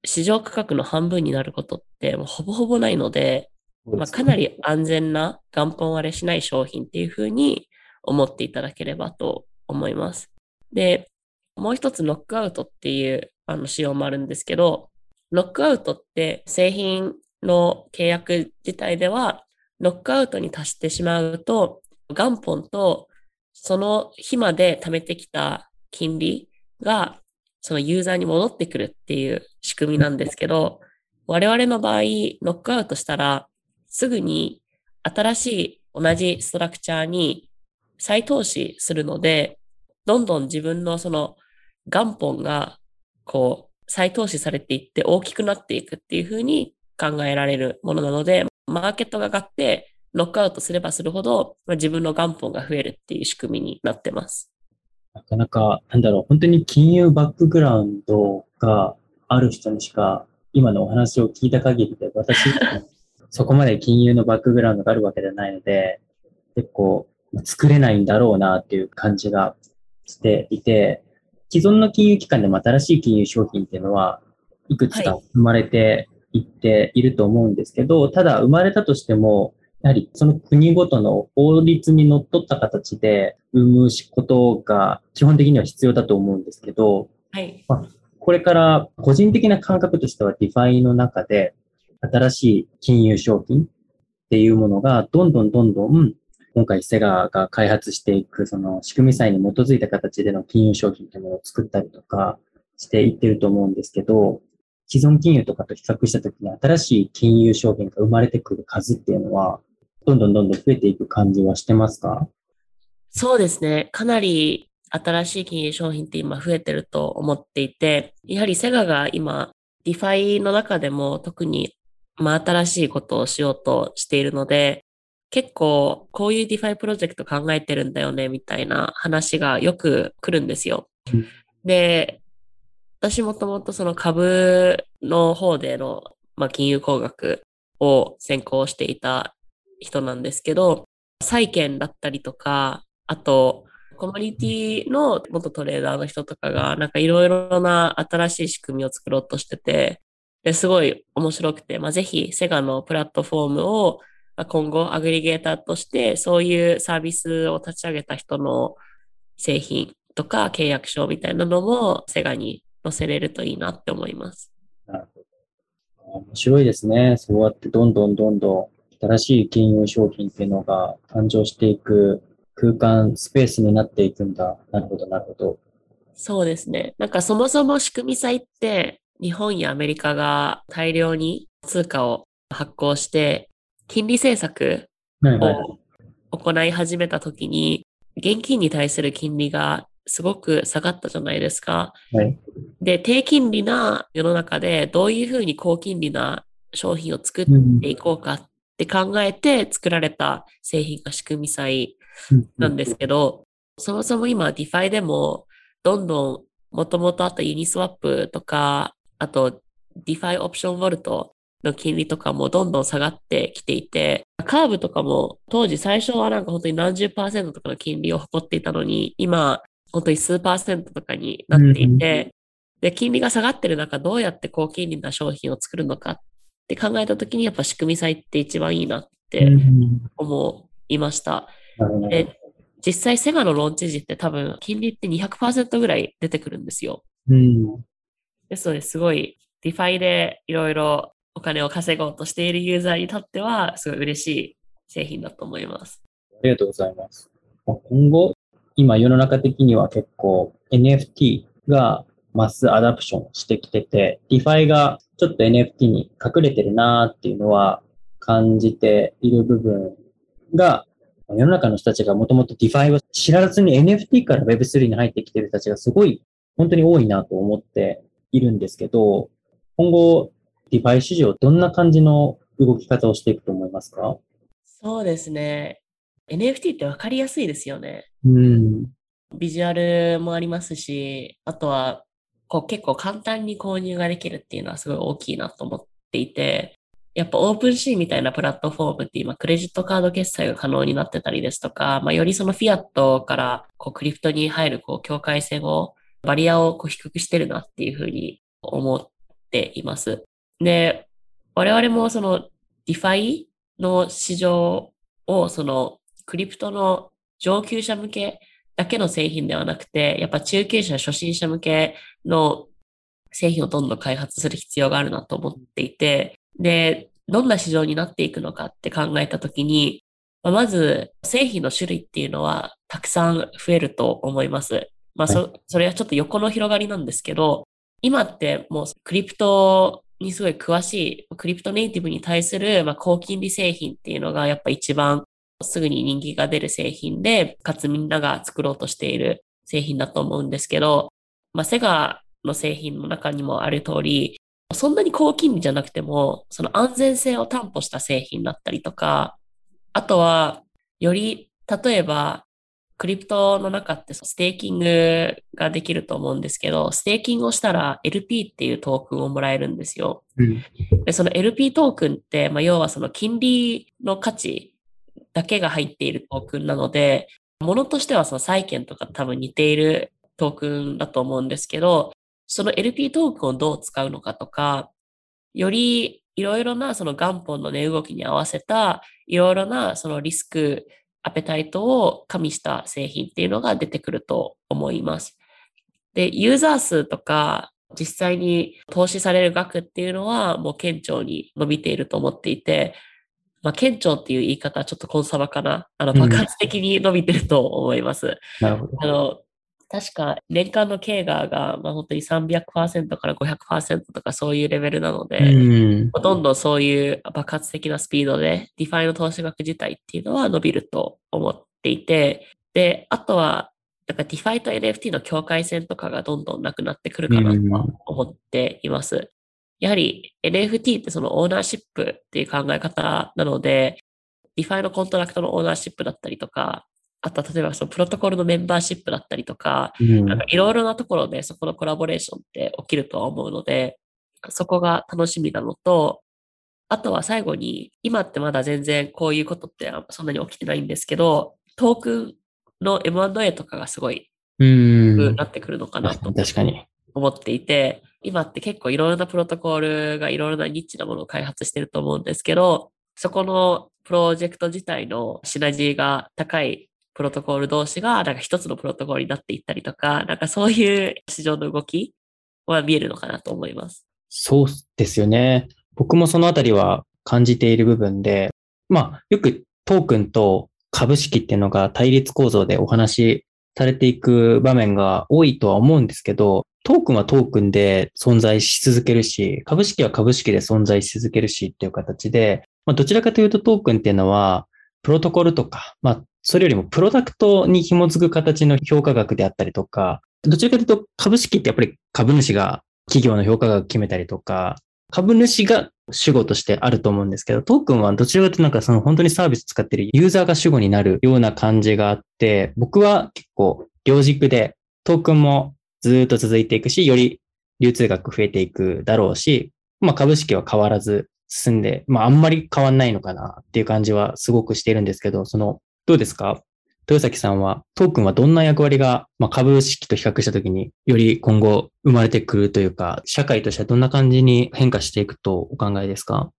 市場価格の半分になることってもうほぼほぼないので、まあ、かなり安全な元本割れしない商品っていうふうに思っていただければと思います。で、もう一つノックアウトっていうあの仕様もあるんですけど、ノックアウトって製品の契約自体では、ノックアウトに達してしまうと、元本とその日まで貯めてきた金利がそのユーザーに戻ってくるっていう仕組みなんですけど、我々の場合、ノックアウトしたら、すぐに新しい同じストラクチャーに再投資するので、どんどん自分のその元本がこう再投資されていって大きくなっていくっていうふうに考えられるものなので、マーケットが上がってノックアウトすればするほど、まあ、自分の元本が増えるっていう仕組みになってます。なかなか、なんだろう、本当に金融バックグラウンドがある人にしか、今のお話を聞いた限りで、私、[LAUGHS] そこまで金融のバックグラウンドがあるわけではないので、結構、まあ作れないんだろうなっていう感じがしていて、既存の金融機関でも新しい金融商品っていうのは、いくつかはい。生まれていっていると思うんですけど、ただ生まれたとしても、やはりその国ごとの法律にのっとった形で生むことが基本的には必要だと思うんですけど、はい。これから個人的な感覚としては DeFi の中で新しい金融商品っていうものがどんどんどんどん今回セガが開発していくその仕組み債に基づいた形での金融商品というものを作ったりとかしていってると思うんですけど、既存金融とかと比較したときに新しい金融商品が生まれてくる数っていうのはどんどんどんどん増えていく感じはしてますか？そうですね。かなり新しい金融商品って今増えてると思っていて、やはりセガが今、DeFi の中でも特に、まあ、新しいことをしようとしているので、結構こういう DeFi プロジェクト考えてるんだよね、みたいな話がよく来るんですよ。うんで、私もともとその株の方での、まあ、金融工学を専攻していた人なんですけど、債券だったりとか、あと、コミュニティの元トレーダーの人とかが、なんかいろいろな新しい仕組みを作ろうとしてて、ですごい面白くて、まあ、ぜひセガのプラットフォームを今後アグリゲーターとしてそういうサービスを立ち上げた人の製品とか契約書みたいなのもセガに載せれるといいなって思います。なるほど。面白いですね。そうやってどんどんどんどん新しい金融商品っていうのが誕生していく空間、スペースになっていくんだ。なるほど、なるほど。そうですね。なんかそもそも仕組み債って日本やアメリカが大量に通貨を発行して金利政策。を行い始めた時に現金に対する金利がすごく下がったじゃないですか。はい。で、低金利な世の中でどういうふうに高金利な商品を作っうんていこうかって考えて作られた製品が仕組み債なんですけど、そもそも今 DeFi でもどんどんもともとあったユニスワップとか、あと DeFi オプションボルトの金利とかもどんどん下がってきていて、カーブとかも当時最初はなんか本当に何十パーセントとかの金利を誇っていたのに、今本当に数パーセントとかになっていて、で、金利が下がってる中、どうやって高金利な商品を作るのかって考えたときに、やっぱ仕組み債って一番いいなって思いました。で実際、セガのローンチ時って多分、金利って200%ぐらい出てくるんですよ。うん。ですので、すごい、 DeFi でいろいろお金を稼ごうとしているユーザーにとっては、すごい嬉しい製品だと思います。ありがとうございます。今後、今世の中的には結構 NFT がマスアダプションしてきてて、DeFi がちょっと NFT に隠れてるなーっていうのは感じている部分が、世の中の人たちがもともと DeFi を知らずに NFT から Web3 に入ってきてる人たちがすごい本当に多いなと思っているんですけど、今後 DeFi 市場どんな感じの動き方をしていくと思いますか？そうですね。NFT ってわかりやすいですよね。うん。ビジュアルもありますし、あとは、こう結構簡単に購入ができるっていうのはすごい大きいなと思っていて、やっぱ OpenSea みたいなプラットフォームって今クレジットカード決済が可能になってたりですとか、まあ、よりそのフィアットからこう Crypto に入るこう境界線を、バリアをこう低くしてるなっていうふうに思っています。で、我々もその DeFi の市場をそのクリプトの上級者向けだけの製品ではなくて、やっぱ中級者、初心者向けの製品をどんどん開発する必要があるなと思っていて、で、どんな市場になっていくのかって考えたときに、まず製品の種類っていうのはたくさん増えると思います。まあそ、それはちょっと横の広がりなんですけど、今ってもうクリプトにすごい詳しい、クリプトネイティブに対するまあ高金利製品っていうのがやっぱ一番すぐに人気が出る製品で、かつみんなが作ろうとしている製品だと思うんですけど、まあ、セガの製品の中にもある通り、そんなに高金利じゃなくても、その安全性を担保した製品だったりとか、あとは、より、例えば、 Crypto の中ってステーキングができると思うんですけど、ステーキングをしたら LP っていうトークンをもらえるんですよ。うん。で、その LP トークンって、まあ、要はその金利の価値だけが入っているトークンなので、ものとしてはその債券とか多分似ているトークンだと思うんですけど、その LP トークンをどう使うのかとか、よりいろいろなその元本の値動きに合わせたいろいろなそのリスク、アペタイトを加味した製品っていうのが出てくると思います。で、ユーザー数とか実際に投資される額っていうのはもう顕著に伸びていると思っていて、まあ、顕著っていう言い方はちょっとコンサバかな。あの、うん爆発的に伸びてると思います。なるほど。あの、確か年間の経過が、まあ、本当に300%から500%とかそういうレベルなので、うん。ほとんどそういう爆発的なスピードで、 DeFi の投資額自体っていうのは伸びると思っていて、で、あとは、なんか DeFi と NFT の境界線とかがどんどんなくなってくるかなとは思っています。やはり NFT ってその Ownership っていう考え方なので、 DeFi のコントラクトの Ownership だったりとか、あとは例えばそのプロトコルのメンバーシップだったりとか、いろいろなところでそこのコラボレーションって起きるとは思うので、そこが楽しみなのと、あとは最後に、今ってまだ全然こういうことってそんなに起きてないんですけど、トークンの M&A とかがすごいうん。なってくるのかなと確かに。思っていて、今って結構いろいろなプロトコルがいろいろなニッチなものを開発してると思うんですけど、そこのプロジェクト自体のシナジーが高いプロトコル同士が、なんか一つのプロトコルになっていったりとか、なんかそういう市場の動きは見えるのかなと思います。そうですよね。僕もそのあたりは感じている部分で、まあ、よくトークンと株式っていうのが対立構造でお話しされていく場面が多いとは思うんですけど、トークンはトークンで存在し続けるし、株式は株式で存在し続けるしっていう形で、まあ、どちらかというとトークンっていうのは、プロトコルとか、まあ、それよりもプロダクトに紐づく形の評価額であったりとか、どちらかというと株式ってやっぱり株主が企業の評価額決めたりとか、株主が主語としてあると思うんですけど、トークンはどちらかというとなんかその本当にサービス使ってるユーザーが主語になるような感じがあって、僕は結構両軸でトークンもずっと続いていくし、より流通額増えていくだろうし、まあ株式は変わらず進んで、まああんまり変わんないのかなっていう感じはすごくしているんですけど、その、どうですか？豊崎さんは、トークンはどんな役割が、まあ、株式と比較したときにより今後生まれてくるというか、社会としてはどんな感じに変化していくとお考えですか？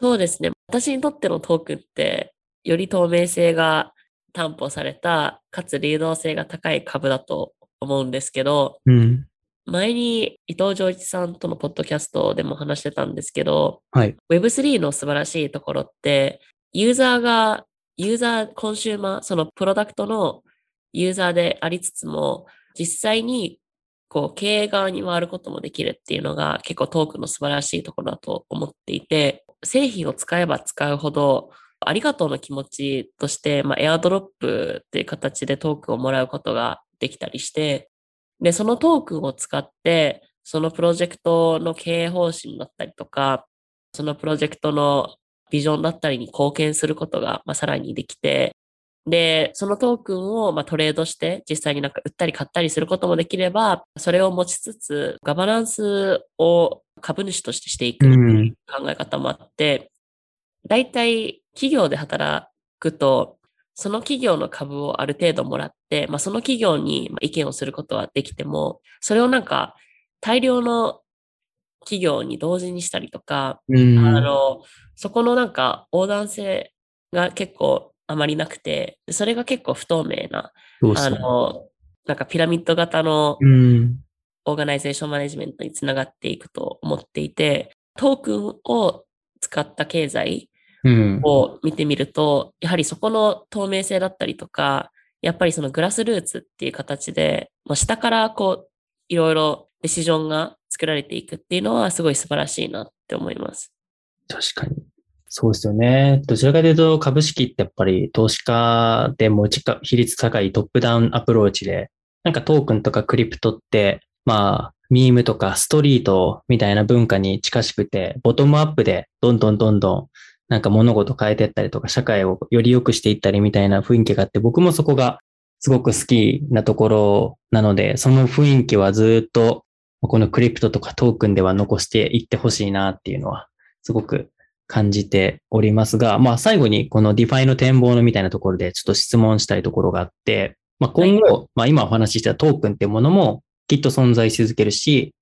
そうですね。私にとってのトークンって、より透明性が担保された、かつ流動性が高い株だと思うんですけど、うん。前に伊藤浄一さんとのポッドキャストでも話してたんですけど、はい。Web3 の素晴らしいところって、ユーザーが、ユーザー、コンシューマー、そのプロダクトのユーザーでありつつも、実際にこう経営側に回ることもできるっていうのが結構トークの素晴らしいところだと思っていて、製品を使えば使うほど、ありがとうの気持ちとして、まあ、エアドロップっていう形でトークをもらうことができたりして、で、そのトークを使って、そのプロジェクトの経営方針だったりとか、そのプロジェクトのビジョンだったりに貢献することが、まあ、さらにできて、で、そのトークンを、まあ、トレードして、実際になんか売ったり買ったりすることもできれば、それを持ちつつ、ガバナンスを株主としてしていく考え方もあって、大体企業で働くと、その企業の株をある程度もらって、まあ、その企業にまあ意見をすることはできても、それをなんか大量の企業に同時にしたりとか、うん。あの、そこのなんか横断性が結構あまりなくて、それが結構不透明な、あ。の、なんかピラミッド型のうん。Organization Management につながっていくと思っていて、トークンを使った経済うん。を見てみると、やはりそこの透明性だったりとか、やっぱりその Grassroots っていう形で、もう下からこう、いろいろ Decision が作られていくっていうのはすごい素晴らしいなって思います。確かに。そうですよね。どちらかというと株式ってやっぱり投資家で持ち株比率高いトップダウンアプローチで、なんかトークンとか Crypto って、まあ、ミームとかストリートみたいな文化に近しくて、ボトムアップでどんどんどんどんなんか物事変えていったりとか、社会をより良くしていったりみたいな雰囲気があって、僕もそこがすごく好きなところなので、その雰囲気はずっとこの Crypto とかトークンでは残していってほしいなっていうのはすごく感じておりますが、まあ最後にこの DeFi の展望のみたいなところでちょっと質問したいところがあって、まあ今後、まあ今お話ししたトークンっていうものもきっと存在し続けるし、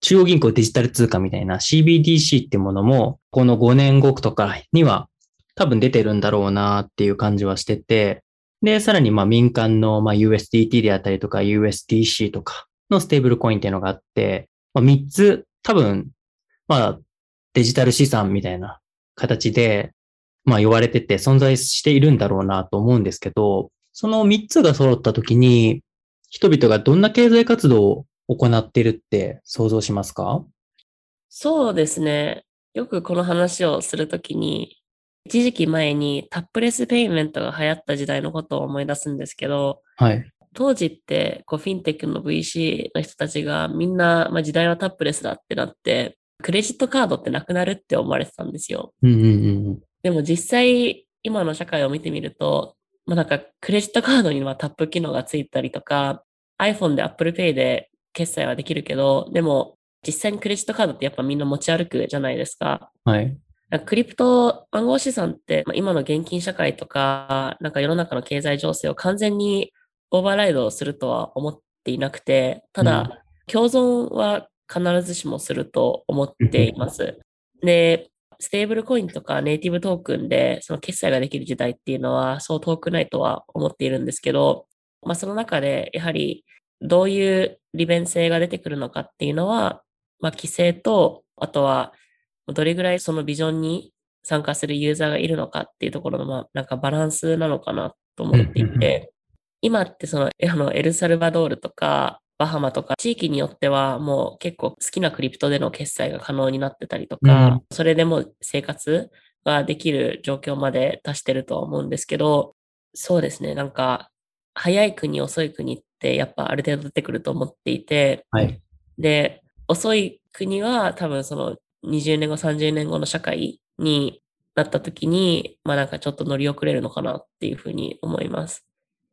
中央銀行デジタル通貨みたいな CBDC ってものもこの5年後とかには多分出てるんだろうなっていう感じはしてて、で、さらにまあ民間のまあ USDT であったりとか USDC とかのステーブルコインっていうのがあって、まあ、3つ多分、まあデジタル資産みたいな形で、まあ言われてて存在しているんだろうなと思うんですけど、その3つが揃った時に、人々がどんな経済活動を行っているって想像しますか？そうですね。よくこの話をするときに、一時期前にタップレスペイメントが流行った時代のことを思い出すんですけど、はい。当時ってこうフィンテックの VC の人たちがみんな、まあ、時代はタップレスだってなって、クレジットカードってなくなるって思われてたんですよ。うんうんうん。でも実際、今の社会を見てみると、まあ、なんかクレジットカードにはタップ機能がついたりとか、iPhone で Apple Pay で決済はできるけど、でも実際にクレジットカードってやっぱみんな持ち歩くじゃないですか。はい。クリプト暗号資産って、まあ、今の現金社会とか、なんか世の中の経済情勢を完全にオーバーライドするとは思っていなくて、ただ、うん。共存は必ずしもすると思っています。で、ステーブルコインとかネイティブトークンでその決済ができる時代っていうのはそう遠くないとは思っているんですけど、まあその中でやはりどういう利便性が出てくるのかっていうのは、まあ規制と、あとはどれぐらいそのビジョンに参加するユーザーがいるのかっていうところの、まあなんかバランスなのかなと思っていて、今ってそのあのエルサルバドールとかバハマとか地域によってはもう結構好きなクリプトでの決済が可能になってたりとか、うんそれでもう生活ができる状況まで達してるとは思うんですけど、そうですね、なんか早い国遅い国ってやっぱある程度出てくると思っていて、はい。で、遅い国は多分その20年後、30年後の社会になった時に、まあなんかちょっと乗り遅れるのかなっていうふうに思います。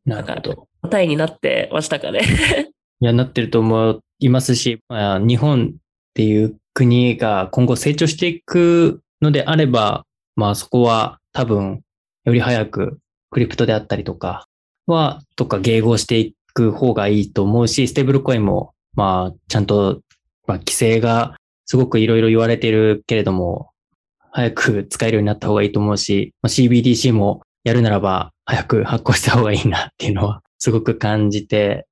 なるほど。答えになってましたかね。[LAUGHS] いや、なってると思いますし、まあ、日本っていう国が今後成長していくのであれば、まあそこは多分より早くクリプトであったりとかは、とか迎合していく方がいいと思うし、ステーブルコインもまあちゃんと、まあ規制がすごくいろいろ言われてるけれども、早く使えるようになった方がいいと思うし、まあ、CBDC もやるならば早く発行した方がいいなっていうのはすごく感じて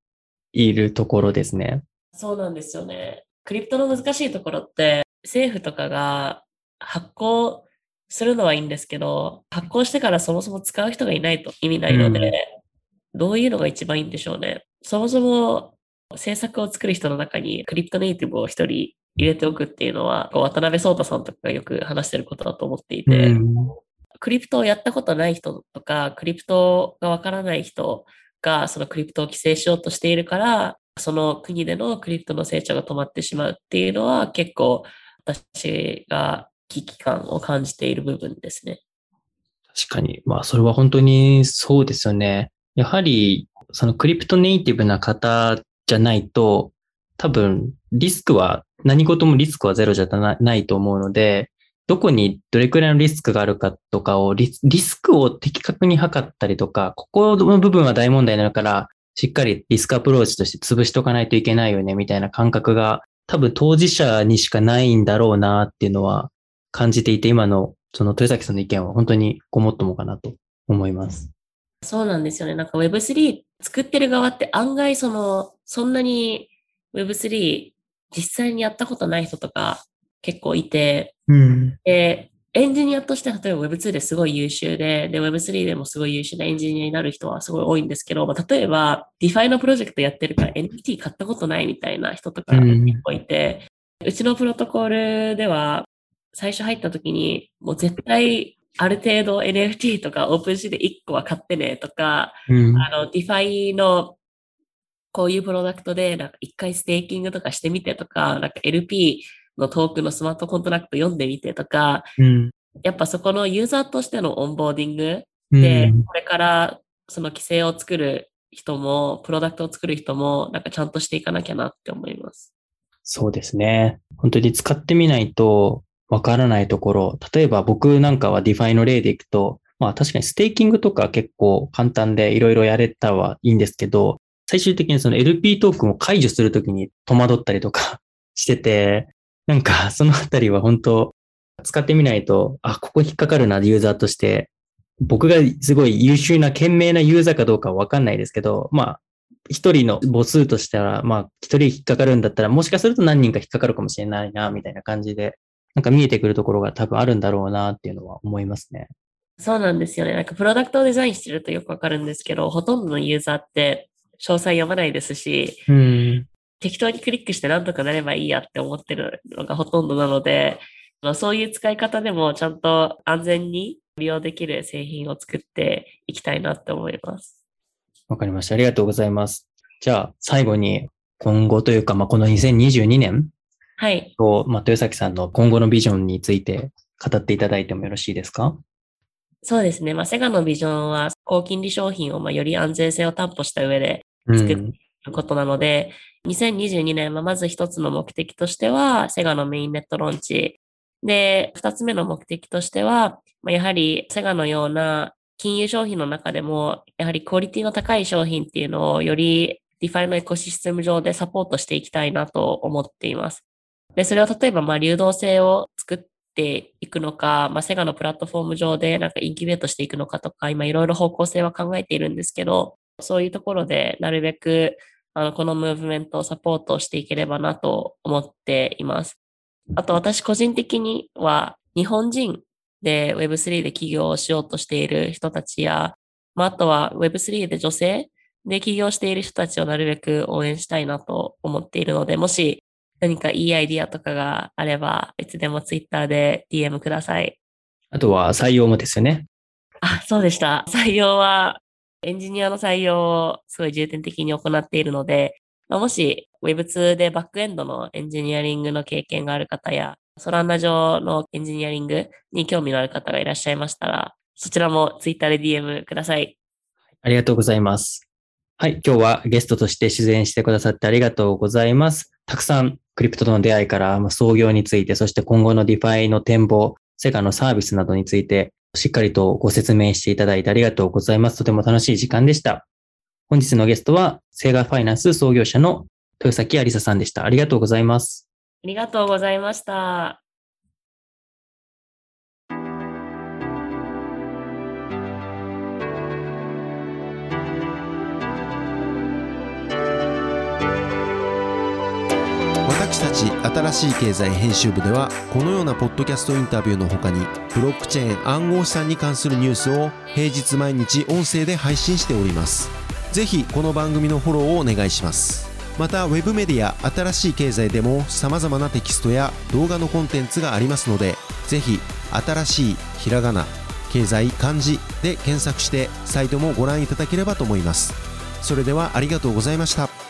いるところですね。そうなんですよね。クリプトの難しいところって政府とかが発行するのはいいんですけど、発行してからそもそも使う人がいないと意味ないので、うん、どういうのが一番いいんでしょうね。そもそも政策を作る人の中にクリプトネイティブを一人入れておくっていうのは、渡辺聡太さんとかがよく話してることだと思っていて、うん、クリプトをやったことない人とか、クリプトがわからない人がそのクリプトを規制しようとしているから、その国でのクリプトの成長が止まってしまうっていうのは結構私が危機感を感じている部分ですね。確かに。まあ、それは本当にそうですよね。やはり、そのクリプトネイティブな方じゃないと、多分、リスクは、何事もリスクはゼロじゃないと思うので、どこにどれくらいのリスクがあるかとかをリ、リスクを的確に測ったりとか、ここの部分は大問題なのから、しっかりリスクアプローチとして潰しとかないといけないよね、みたいな感覚が多分当事者にしかないんだろうなっていうのは感じていて、今のその豊崎さんの意見は本当にごもっともかなと思います。そうなんですよね。なんか Web3 作ってる側って案外その、そんなに Web3 実際にやったことない人とか結構いて、うん、で、エンジニアとして例えば Web2 ですごい優秀で、で、Web3 でもすごい優秀なエンジニアになる人はすごい多いんですけど、まあ、例えば DeFi のプロジェクトやってるから NFT 買ったことないみたいな人とか結構いて、うん、うちのプロトコールでは最初入った時にもう絶対ある程度 NFT とか OpenSea で1個は買ってねとか、うん、あの DeFi のこういうプロダクトでなんか1回ステーキングとかしてみてとか、なんか LP のトークのスマートコントラクト読んでみてとか、うん、やっぱそこのユーザーとしてのオンボーディングで、これからその規制を作る人も、プロダクトを作る人も、なんかちゃんとしていかなきゃなって思います。そうですね。本当に使ってみないとわからないところ、例えば僕なんかは DeFi の例でいくと、まあ確かにステーキングとか結構簡単でいろいろやれたはいいんですけど、最終的にその LP トークンを解除するときに戸惑ったりとか [LAUGHS] してて、なんか [LAUGHS] そのあたりは本当使ってみないと、あ、ここ引っかかるな、ユーザーとして。僕がすごい優秀な、賢明なユーザーかどうかはわかんないですけど、まあ、一人の母数としては、まあ、一人引っかかるんだったら、もしかすると何人か引っかかるかもしれないな、みたいな感じで、なんか見えてくるところが多分あるんだろうな、っていうのは思いますね。そうなんですよね。なんかプロダクトをデザインしてるとよくわかるんですけど、ほとんどのユーザーって詳細読まないですし、うん、適当にクリックしてなんとかなればいいやって思ってるのがほとんどなので、そういう使い方でもちゃんと安全に利用できる製品を作っていきたいなって思います。わかりました。ありがとうございます。じゃあ、最後に今後というか、まあ、この2022年はい。と、まあ、豊崎さんの今後のビジョンについて語っていただいてもよろしいですか？そうですね。まあ、セガのビジョンは高金利商品をまあより安全性を担保した上で作っていることなので、2022年はまず一つの目的としては、セガのメインネットローンチで、二つ目の目的としては、やはりセガのような金融商品の中でも、やはりクオリティの高い商品っていうのをより DeFi のエコシステム上でサポートしていきたいなと思っています。で、それを例えば、ま流動性を作っていくのか、まあ、セガのプラットフォーム上でなんかインキュベートしていくのかとか、今いろいろ方向性は考えているんですけど、そういうところでなるべくあのこのムーブメントをサポートしていければなと思っています。あと私個人的には日本人で Web3 で起業をしようとしている人たちや、まあ、あとは Web3 で女性で起業している人たちをなるべく応援したいなと思っているので、もし何かいいアイディアとかがあれば、いつでも Twitter で DM ください。あとは採用もですよね。あ、そうでした。採用はエンジニアの採用をすごい重点的に行っているので、まあ、もし Web2 でバックエンドのエンジニアリングの経験がある方や、ソラナ上のエンジニアリングに興味のある方がいらっしゃいましたら、そちらも Twitter で DM ください。ありがとうございます。はい、今日はゲストとして出演してくださってありがとうございます。たくさんクリプトとの出会いから創業について、そして今後の DeFi の展望、 Cega のサービスなどについてしっかりとご説明していただいてありがとうございます。とても楽しい時間でした。本日のゲストは、セガファイナンス創業者の豊崎ありささんでした。ありがとうございます。ありがとうございました。新しい経済編集部ではこのようなポッドキャストインタビューの他にブロックチェーン暗号資産に関するニュースを平日毎日音声で配信しております。ぜひこの番組のフォローをお願いします。またウェブメディア新しい経済でも様々なテキストや動画のコンテンツがありますのでぜひ新しいひらがな経済漢字で検索してサイトもご覧いただければと思います。それではありがとうございました。